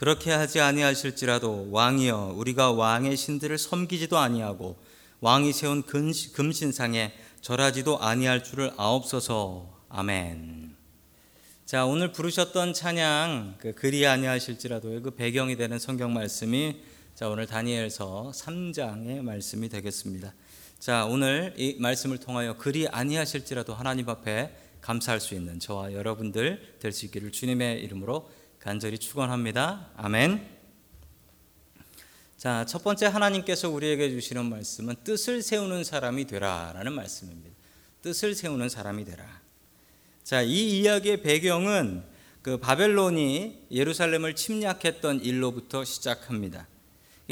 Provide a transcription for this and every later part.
그렇게 하지 아니하실지라도 왕이여 우리가 왕의 신들을 섬기지도 아니하고 왕이 세운 금신상에 절하지도 아니할 줄을 아옵소서. 아멘. 자, 오늘 부르셨던 찬양 그 그리 아니하실지라도 그 배경이 되는 성경 말씀이 자, 오늘 다니엘서 3장의 말씀이 되겠습니다. 자, 오늘 이 말씀을 통하여 그리 아니하실지라도 하나님 앞에 감사할 수 있는 저와 여러분들 될 수 있기를 주님의 이름으로 간절히 축원합니다. 아멘. 자, 첫 번째 하나님께서 우리에게 주시는 말씀은 뜻을 세우는 사람이 되라라는 말씀입니다. 뜻을 세우는 사람이 되라. 자, 이 이야기의 배경은 그 바벨론이 예루살렘을 침략했던 일로부터 시작합니다.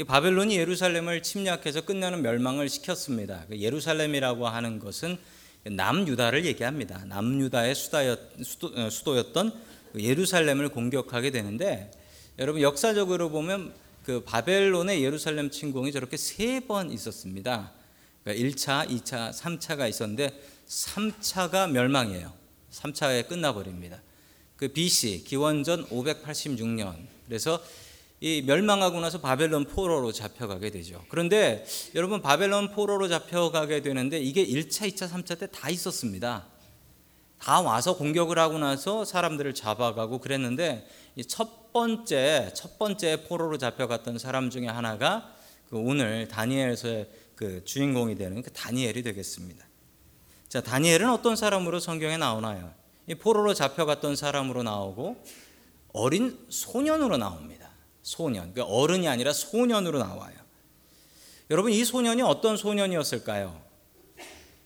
바벨론이 예루살렘을 침략해서 끝나는 멸망을 시켰습니다. 그 예루살렘이라고 하는 것은 남유다를 얘기합니다. 남유다의 수도, 수도였던 예루살렘을 공격하게 되는데 여러분 역사적으로 보면 그 바벨론의 예루살렘 침공이 저렇게 세 번 있었습니다. 그러니까 1차, 2차, 3차가 있었는데 3차가 멸망이에요. 3차에 끝나버립니다. 그 BC 기원전 586년. 그래서 이 멸망하고 나서 바벨론 포로로 잡혀가게 되죠. 그런데 여러분 바벨론 포로로 잡혀가게 되는데 이게 1차, 2차, 3차 때 다 있었습니다. 다 와서 공격을 하고 나서 사람들을 잡아가고 그랬는데 첫 번째 첫 번째 포로로 잡혀갔던 사람 중에 하나가 그 오늘 다니엘서의 그 주인공이 되는 그 다니엘이 되겠습니다. 자, 다니엘은 어떤 사람으로 성경에 나오나요? 이 포로로 잡혀갔던 사람으로 나오고 어린 소년으로 나옵니다. 소년. 그러니까 어른이 아니라 소년으로 나와요. 여러분 이 소년이 어떤 소년이었을까요?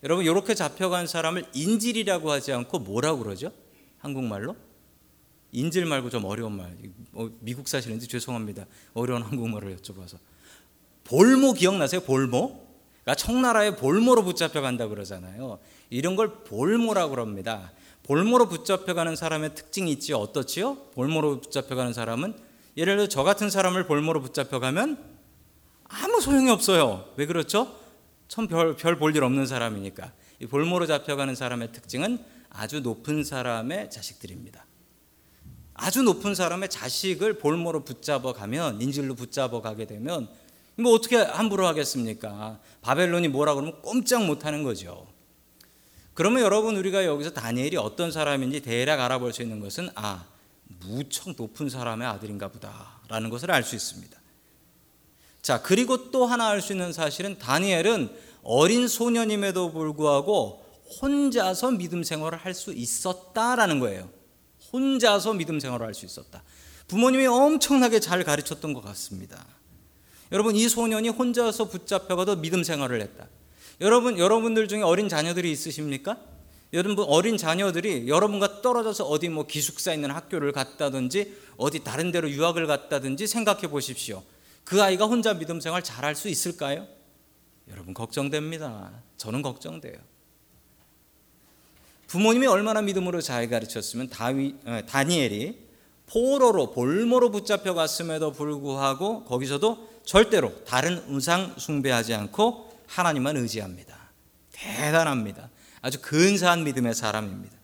여러분 이렇게 잡혀간 사람을 인질이라고 하지 않고 뭐라고 그러죠? 한국말로? 인질 말고 좀 어려운 말. 어, 미국 사시는데 죄송합니다. 어려운 한국말을 여쭤봐서. 볼모 기억나세요? 볼모? 그러니까 청나라의 볼모로 붙잡혀 간다 그러잖아요. 이런 걸 볼모라고 그럽니다. 볼모로 붙잡혀 가는 사람의 특징이 있지 어떻지요? 볼모로 붙잡혀 가는 사람은 예를 들어 저 같은 사람을 볼모로 붙잡혀 가면 아무 소용이 없어요. 왜 그렇죠? 처별별 볼 일 없는 사람이니까. 이 볼모로 잡혀가는 사람의 특징은 아주 높은 사람의 자식들입니다. 아주 높은 사람의 자식을 볼모로 붙잡아 가면 인질로 붙잡아 가게 되면 뭐 어떻게 함부로 하겠습니까? 바벨론이 뭐라 그러면 꼼짝 못 하는 거죠. 그러면 여러분 우리가 여기서 다니엘이 어떤 사람인지 대략 알아볼 수 있는 것은 아 무척 높은 사람의 아들인가 보다라는 것을 알 수 있습니다. 자, 그리고 또 하나 알 수 있는 사실은 다니엘은 어린 소년임에도 불구하고 혼자서 믿음 생활을 할 수 있었다라는 거예요. 혼자서 믿음 생활을 할 수 있었다. 부모님이 엄청나게 잘 가르쳤던 것 같습니다. 여러분, 이 소년이 혼자서 붙잡혀가도 믿음 생활을 했다. 여러분, 여러분들 중에 어린 자녀들이 있으십니까? 여러분 어린 자녀들이 여러분과 떨어져서 어디 뭐 기숙사 있는 학교를 갔다든지 어디 다른 데로 유학을 갔다든지 생각해 보십시오. 그 아이가 혼자 믿음 생활 잘할 수 있을까요? 여러분 걱정됩니다. 저는 걱정돼요. 부모님이 얼마나 믿음으로 잘 가르쳤으면 다위, 어, 다니엘이 포로로 볼모로 붙잡혀 갔음에도 불구하고 거기서도 절대로 다른 우상 숭배하지 않고 하나님만 의지합니다. 대단합니다. 아주 근사한 믿음의 사람입니다.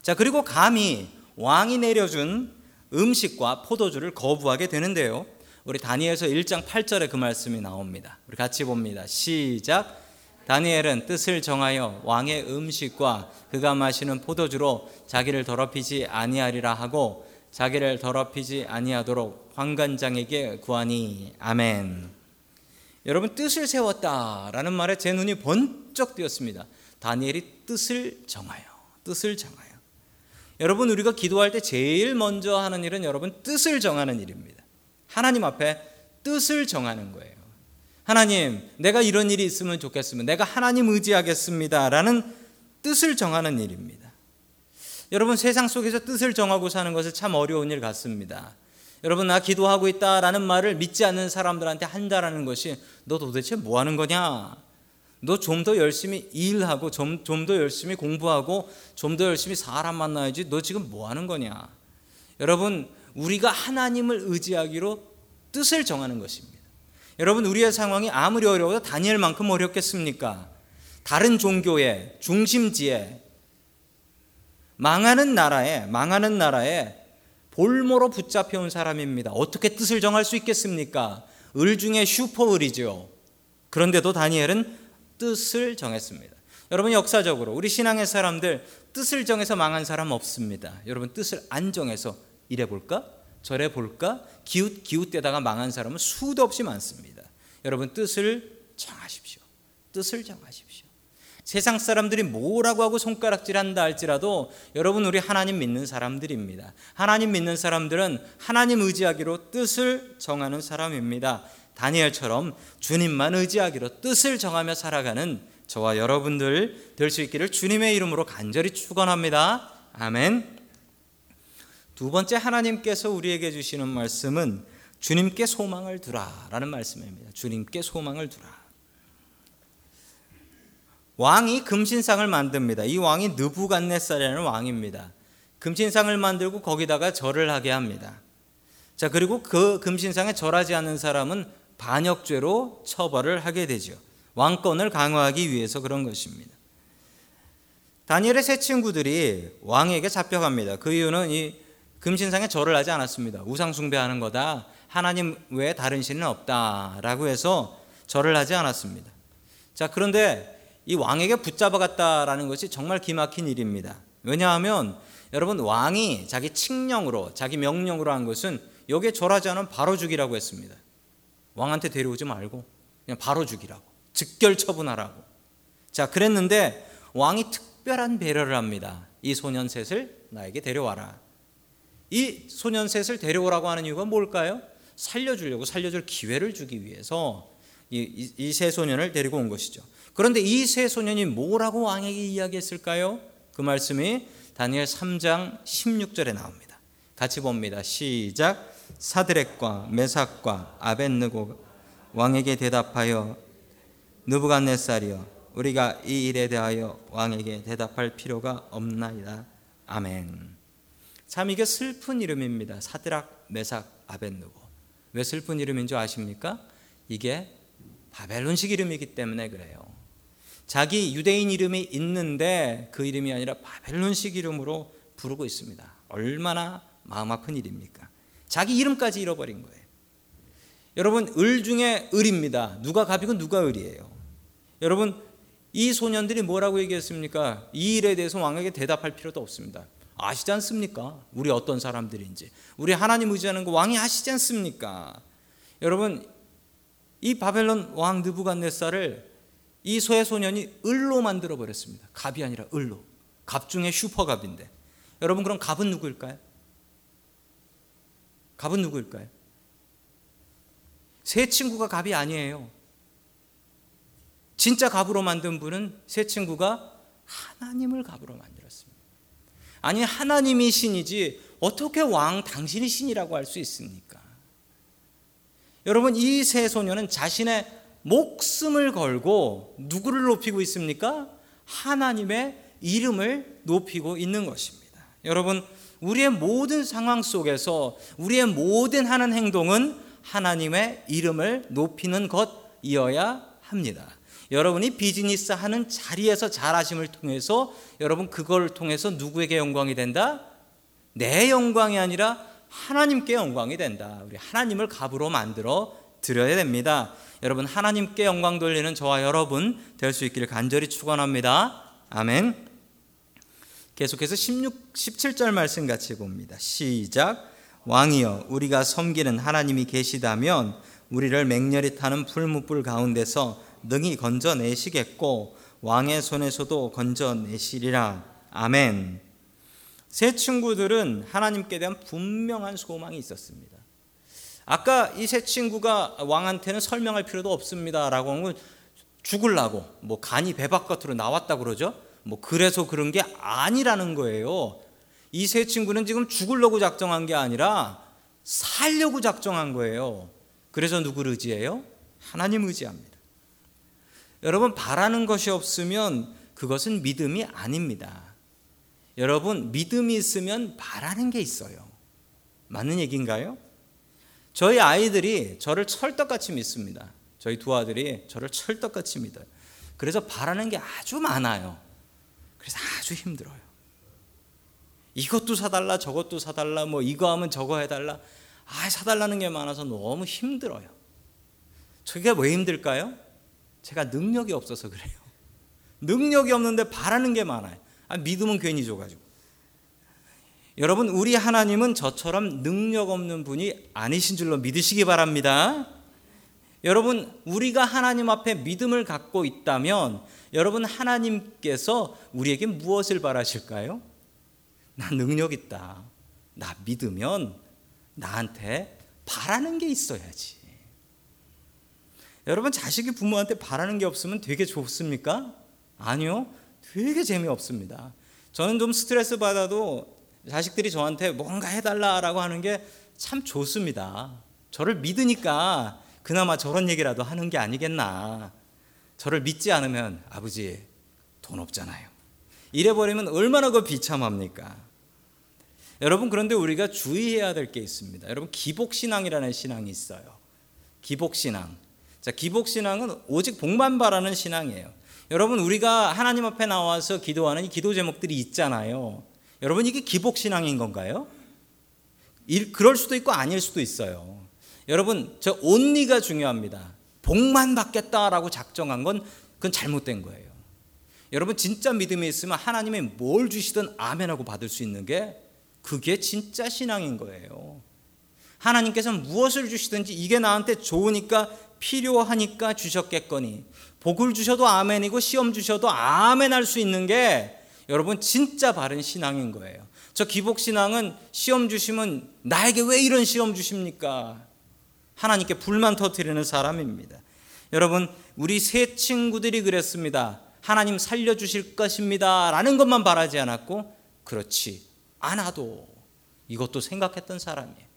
자, 그리고 감히 왕이 내려준 음식과 포도주를 거부하게 되는데요. 우리 다니엘서 1장 8절에 그 말씀이 나옵니다. 우리 같이 봅니다. 시작. 다니엘은 뜻을 정하여 왕의 음식과 그가 마시는 포도주로 자기를 더럽히지 아니하리라 하고 자기를 더럽히지 아니하도록 황관장에게 구하니 아멘. 여러분 뜻을 세웠다라는 말에 제 눈이 번쩍 뜨였습니다. 다니엘이 뜻을 정하여 뜻을 정하여 여러분 우리가 기도할 때 제일 먼저 하는 일은 여러분 뜻을 정하는 일입니다. 하나님 앞에 뜻을 정하는 거예요. 하나님, 내가 이런 일이 있으면 좋겠으면 내가 하나님 의지하겠습니다라는 뜻을 정하는 일입니다. 여러분 세상 속에서 뜻을 정하고 사는 것은 참 어려운 일 같습니다. 여러분 나 기도하고 있다라는 말을 믿지 않는 사람들한테 한다라는 것이 너 도대체 뭐 하는 거냐? 너 좀 더 열심히 일하고 좀더 열심히 공부하고 좀 더 열심히 사람 만나야지 너 지금 뭐 하는 거냐? 여러분, 우리가 하나님을 의지하기로 뜻을 정하는 것입니다. 여러분, 우리의 상황이 아무리 어려워도 다니엘만큼 어렵겠습니까? 다른 종교의 중심지에 망하는 나라에 망하는 나라에 볼모로 붙잡혀 온 사람입니다. 어떻게 뜻을 정할 수 있겠습니까? 을 중에 슈퍼을이죠. 그런데도 다니엘은 뜻을 정했습니다. 여러분 역사적으로 우리 신앙의 사람들 뜻을 정해서 망한 사람 없습니다. 여러분 뜻을 안 정해서 이래 볼까? 저래 볼까? 기웃 기웃대다가 망한 사람은 수도 없이 많습니다. 여러분 뜻을 정하십시오. 뜻을 정하십시오. 세상 사람들이 뭐라고 하고 손가락질한다 할지라도 여러분 우리 하나님 믿는 사람들입니다. 하나님 믿는 사람들은 하나님 의지하기로 뜻을 정하는 사람입니다. 다니엘처럼 주님만 의지하기로 뜻을 정하며 살아가는 저와 여러분들 될 수 있기를 주님의 이름으로 간절히 축원합니다. 아멘. 두 번째 하나님께서 우리에게 주시는 말씀은 주님께 소망을 두라라는 말씀입니다. 주님께 소망을 두라. 왕이 금신상을 만듭니다. 이 왕이 느부갓네살이라는 왕입니다. 금신상을 만들고 거기다가 절을 하게 합니다. 자, 그리고 그 금신상에 절하지 않는 사람은 반역죄로 처벌을 하게 되죠. 왕권을 강화하기 위해서 그런 것입니다. 다니엘의 세 친구들이 왕에게 잡혀갑니다. 그 이유는 이 금신상에 절을 하지 않았습니다. 우상 숭배하는 거다. 하나님 외에 다른 신은 없다라고 해서 절을 하지 않았습니다. 자, 그런데 이 왕에게 붙잡아갔다라는 것이 정말 기막힌 일입니다. 왜냐하면 여러분 왕이 자기 칙령으로 자기 명령으로 한 것은 여기에 절하지 않으면 바로 죽이라고 했습니다. 왕한테 데려오지 말고 그냥 바로 죽이라고 즉결 처분하라고. 자 그랬는데 왕이 특별한 배려를 합니다. 이 소년 셋을 나에게 데려와라. 이 소년 셋을 데려오라고 하는 이유가 뭘까요? 살려주려고 살려줄 기회를 주기 위해서 이세 소년을 데리고 온 것이죠. 그런데 이 세 소년이 뭐라고 왕에게 이야기했을까요? 그 말씀이 다니엘 3장 16절에 나옵니다. 같이 봅니다. 시작. 사드렉과 메삭과 아벤느고 왕에게 대답하여 느부갓네살이여 우리가 이 일에 대하여 왕에게 대답할 필요가 없나이다. 아멘. 참 이게 슬픈 이름입니다. 사드락, 메삭, 아벤느고. 왜 슬픈 이름인 줄 아십니까? 이게 바벨론식 이름이기 때문에 그래요. 자기 유대인 이름이 있는데 그 이름이 아니라 바벨론식 이름으로 부르고 있습니다. 얼마나 마음 아픈 일입니까? 자기 이름까지 잃어버린 거예요. 여러분 을 중에 을입니다. 누가 갑이고 누가 을이에요. 여러분 이 소년들이 뭐라고 얘기했습니까? 이 일에 대해서 왕에게 대답할 필요도 없습니다. 아시지 않습니까? 우리 어떤 사람들인지. 우리 하나님 의지하는 거 왕이 아시지 않습니까? 여러분 이 바벨론 왕 느부갓네살을 이 소의 소년이 을로 만들어 버렸습니다. 갑이 아니라 을로. 갑 중에 슈퍼갑인데. 여러분 그럼 갑은 누구일까요? 갑은 누구일까요? 세 친구가 갑이 아니에요. 진짜 갑으로 만든 분은 세 친구가 하나님을 갑으로 만들었습니다. 아니 하나님이 신이지 어떻게 왕 당신이 신이라고 할 수 있습니까? 여러분 이 세 소년은 자신의 목숨을 걸고 누구를 높이고 있습니까? 하나님의 이름을 높이고 있는 것입니다. 여러분, 우리의 모든 상황 속에서 우리의 모든 하는 행동은 하나님의 이름을 높이는 것이어야 합니다. 여러분이 비즈니스 하는 자리에서 잘하심을 통해서 여러분 그걸 통해서 누구에게 영광이 된다? 내 영광이 아니라 하나님께 영광이 된다. 우리 하나님을 갑으로 만들어 드려야 됩니다. 여러분 하나님께 영광 돌리는 저와 여러분 될 수 있기를 간절히 축원합니다. 아멘. 계속해서 16 17절 말씀 같이 봅니다. 시작. 왕이여 우리가 섬기는 하나님이 계시다면 우리를 맹렬히 타는 풀무불 가운데서 능히 건져내시겠고 왕의 손에서도 건져내시리라. 아멘. 세 친구들은 하나님께 대한 분명한 소망이 있었습니다. 아까 이 세 친구가 왕한테는 설명할 필요도 없습니다라고 한 건 죽을라고 뭐 간이 배 바깥으로 나왔다 그러죠. 뭐 그래서 그런 게 아니라는 거예요. 이 세 친구는 지금 죽으려고 작정한 게 아니라 살려고 작정한 거예요. 그래서 누구를 의지해요? 하나님 의지합니다. 여러분 바라는 것이 없으면 그것은 믿음이 아닙니다. 여러분 믿음이 있으면 바라는 게 있어요. 맞는 얘기인가요? 저희 아이들이 저를 철떡같이 믿습니다. 저희 두 아들이 저를 철떡같이 믿어요. 그래서 바라는 게 아주 많아요. 그래서 아주 힘들어요. 이것도 사달라 저것도 사달라 뭐 이거 하면 저거 해달라 아 사달라는 게 많아서 너무 힘들어요. 저게 왜 힘들까요? 제가 능력이 없어서 그래요. 능력이 없는데 바라는 게 많아요. 아, 믿음은 괜히 줘가지고. 여러분 우리 하나님은 저처럼 능력 없는 분이 아니신 줄로 믿으시기 바랍니다. 여러분 우리가 하나님 앞에 믿음을 갖고 있다면 여러분 하나님께서 우리에게 무엇을 바라실까요? 나 능력 있다. 나 믿으면 나한테 바라는 게 있어야지. 여러분 자식이 부모한테 바라는 게 없으면 되게 좋습니까? 아니요. 되게 재미없습니다. 저는 좀 스트레스 받아도 자식들이 저한테 뭔가 해달라라고 하는 게 참 좋습니다. 저를 믿으니까 그나마 저런 얘기라도 하는 게 아니겠나. 저를 믿지 않으면 아버지 돈 없잖아요. 이래버리면 얼마나 그 비참합니까? 여러분 그런데 우리가 주의해야 될 게 있습니다. 여러분 기복신앙이라는 신앙이 있어요. 기복신앙. 자 기복신앙은 오직 복만 바라는 신앙이에요. 여러분 우리가 하나님 앞에 나와서 기도하는 이 기도 제목들이 있잖아요. 여러분 이게 기복 신앙인 건가요? 그럴 수도 있고 아닐 수도 있어요. 여러분 저 온리가 중요합니다. 복만 받겠다라고 작정한 건 그건 잘못된 거예요. 여러분 진짜 믿음이 있으면 하나님이 뭘 주시든 아멘하고 받을 수 있는 게 그게 진짜 신앙인 거예요. 하나님께서 무엇을 주시든지 이게 나한테 좋으니까 필요하니까 주셨겠거니 복을 주셔도 아멘이고 시험 주셔도 아멘 할 수 있는 게 여러분 진짜 바른 신앙인 거예요. 저 기복 신앙은 시험 주시면 나에게 왜 이런 시험 주십니까? 하나님께 불만 터뜨리는 사람입니다. 여러분 우리 세 친구들이 그랬습니다. 하나님 살려 주실 것입니다라는 것만 바라지 않았고 그렇지 않아도 이것도 생각했던 사람이에요.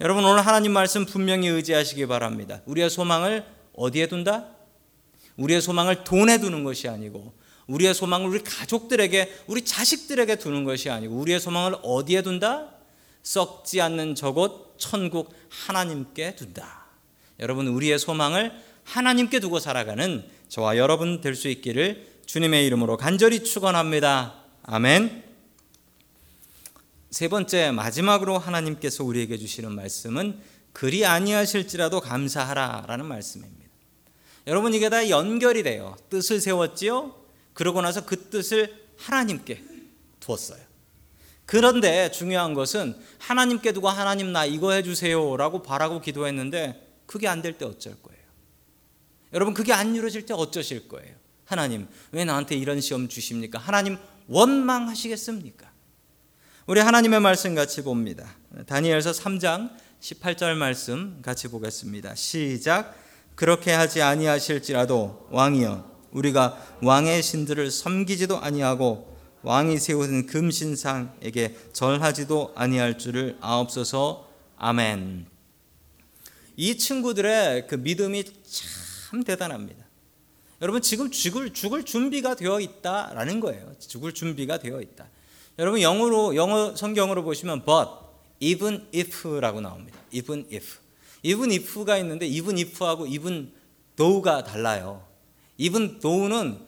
여러분 오늘 하나님 말씀 분명히 의지하시기 바랍니다. 우리의 소망을 어디에 둔다? 우리의 소망을 돈에 두는 것이 아니고 우리의 소망을 우리 가족들에게, 우리 자식들에게 두는 것이 아니고 우리의 소망을 어디에 둔다? 썩지 않는 저곳 천국 하나님께 둔다. 여러분 우리의 소망을 하나님께 두고 살아가는 저와 여러분 될 수 있기를 주님의 이름으로 간절히 축원합니다. 아멘. 세 번째 마지막으로 하나님께서 우리에게 주시는 말씀은 그리 아니하실지라도 감사하라라는 말씀입니다. 여러분 이게 다 연결이 돼요. 뜻을 세웠지요. 그러고 나서 그 뜻을 하나님께 두었어요. 그런데 중요한 것은 하나님께 두고 하나님 나 이거 해주세요라고 바라고 기도했는데 그게 안 될 때 어쩔 거예요. 여러분 그게 안 이루어질 때 어쩌실 거예요. 하나님 왜 나한테 이런 시험 주십니까? 하나님 원망하시겠습니까? 우리 하나님의 말씀 같이 봅니다. 다니엘서 3장 18절 말씀 같이 보겠습니다. 시작 그렇게 하지 아니하실지라도 왕이여 우리가 왕의 신들을 섬기지도 아니하고 왕이 세우는 금신상에게 절하지도 아니할 줄을 아옵소서. 아멘. 이 친구들의 그 믿음이 참 대단합니다. 여러분 지금 죽을 죽을 준비가 되어 있다라는 거예요. 죽을 준비가 되어 있다. 여러분 영어로 영어 성경으로 보시면 but even if라고 나옵니다. even if. even if가 있는데 even if하고 even though가 달라요. even though는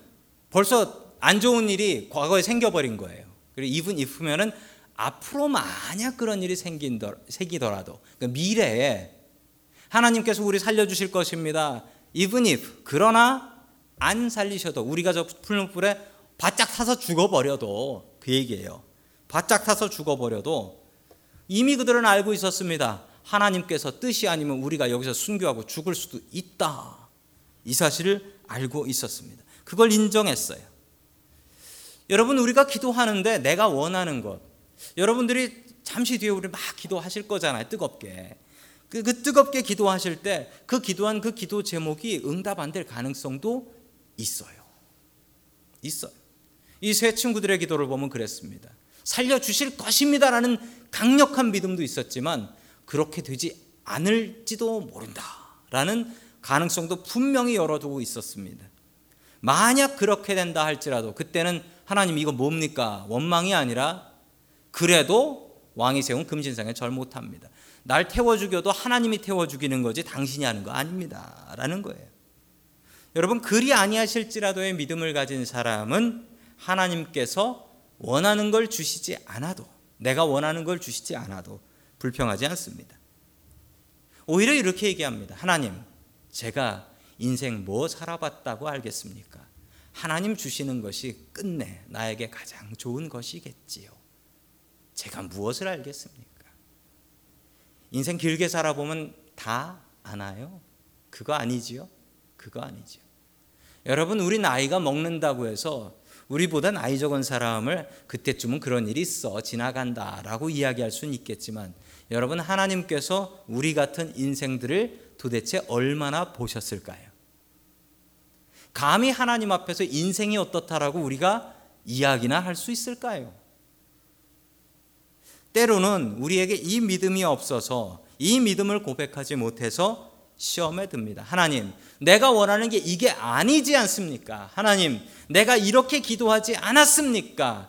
벌써 안 좋은 일이 과거에 생겨버린 거예요. 그리고 even if면은 앞으로 만약 그런 일이 생긴더, 생기더라도 그러니까 미래에 하나님께서 우리 살려주실 것입니다. even if 그러나 안 살리셔도 우리가 저 푸른 불에 바짝 타서 죽어버려도 그 얘기예요. 바짝 타서 죽어버려도 이미 그들은 알고 있었습니다. 하나님께서 뜻이 아니면 우리가 여기서 순교하고 죽을 수도 있다. 이 사실을 알고 있었습니다. 그걸 인정했어요. 여러분 우리가 기도하는데 내가 원하는 것 여러분들이 잠시 뒤에 우리 막 기도하실 거잖아요. 뜨겁게. 그, 그 뜨겁게 기도하실 때 그 기도한 그 기도 제목이 응답 안 될 가능성도 있어요. 있어요. 이 세 친구들의 기도를 보면 그랬습니다. 살려 주실 것입니다라는 강력한 믿음도 있었지만 그렇게 되지 않을지도 모른다라는 가능성도 분명히 열어두고 있었습니다. 만약 그렇게 된다 할지라도 그때는 하나님 이거 뭡니까? 원망이 아니라 그래도 왕이 세운 금신상에 절 못합니다. 날 태워 죽여도 하나님이 태워 죽이는 거지 당신이 하는 거 아닙니다. 라는 거예요. 여러분 그리 아니하실지라도의 믿음을 가진 사람은 하나님께서 원하는 걸 주시지 않아도 내가 원하는 걸 주시지 않아도 불평하지 않습니다. 오히려 이렇게 얘기합니다. 하나님, 제가 인생 뭐 살아봤다고 알겠습니까? 하나님 주시는 것이 끝내 나에게 가장 좋은 것이겠지요. 제가 무엇을 알겠습니까? 인생 길게 살아보면 다 아나요? 그거 아니지요? 그거 아니죠. 여러분, 우리 나이가 먹는다고 해서 우리보다 나이 적은 사람을 그때쯤은 그런 일이 있어 지나간다라고 이야기할 수는 있겠지만 여러분 하나님께서 우리 같은 인생들을 도대체 얼마나 보셨을까요? 감히 하나님 앞에서 인생이 어떻다라고 우리가 이야기나 할 수 있을까요? 때로는 우리에게 이 믿음이 없어서 이 믿음을 고백하지 못해서 시험에 듭니다. 하나님, 내가 원하는 게 이게 아니지 않습니까? 하나님, 내가 이렇게 기도하지 않았습니까?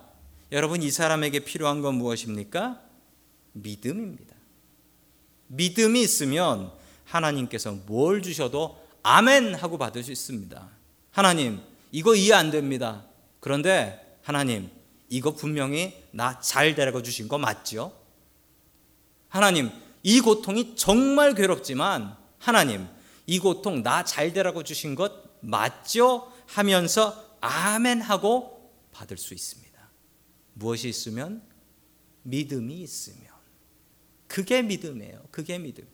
여러분, 이 사람에게 필요한 건 무엇입니까? 믿음입니다. 믿음이 있으면 하나님께서 뭘 주셔도 아멘 하고 받을 수 있습니다. 하나님, 이거 이해 안 됩니다. 그런데 하나님, 이거 분명히 나 잘 데려가 주신 거 맞죠? 하나님, 이 고통이 정말 괴롭지만 하나님, 이 고통 나 잘 되라고 주신 것 맞죠? 하면서 아멘 하고 받을 수 있습니다. 무엇이 있으면 믿음이 있으면 그게 믿음이에요. 그게 믿음.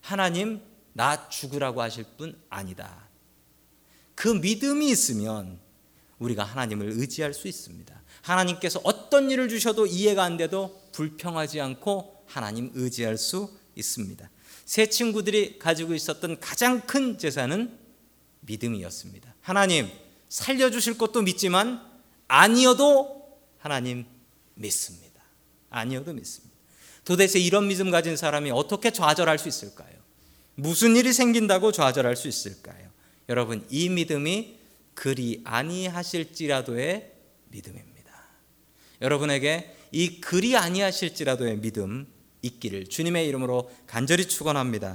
하나님 나 죽으라고 하실 분 아니다. 그 믿음이 있으면 우리가 하나님을 의지할 수 있습니다. 하나님께서 어떤 일을 주셔도 이해가 안 돼도 불평하지 않고 하나님 의지할 수 있습니다. 세 친구들이 가지고 있었던 가장 큰 재산은 믿음이었습니다. 하나님 살려주실 것도 믿지만 아니어도 하나님 믿습니다. 아니어도 믿습니다. 도대체 이런 믿음 가진 사람이 어떻게 좌절할 수 있을까요? 무슨 일이 생긴다고 좌절할 수 있을까요? 여러분 이 믿음이 그리 아니하실지라도의 믿음입니다. 여러분에게 이 그리 아니하실지라도의 믿음 있기를 주님의 이름으로 간절히 축원합니다.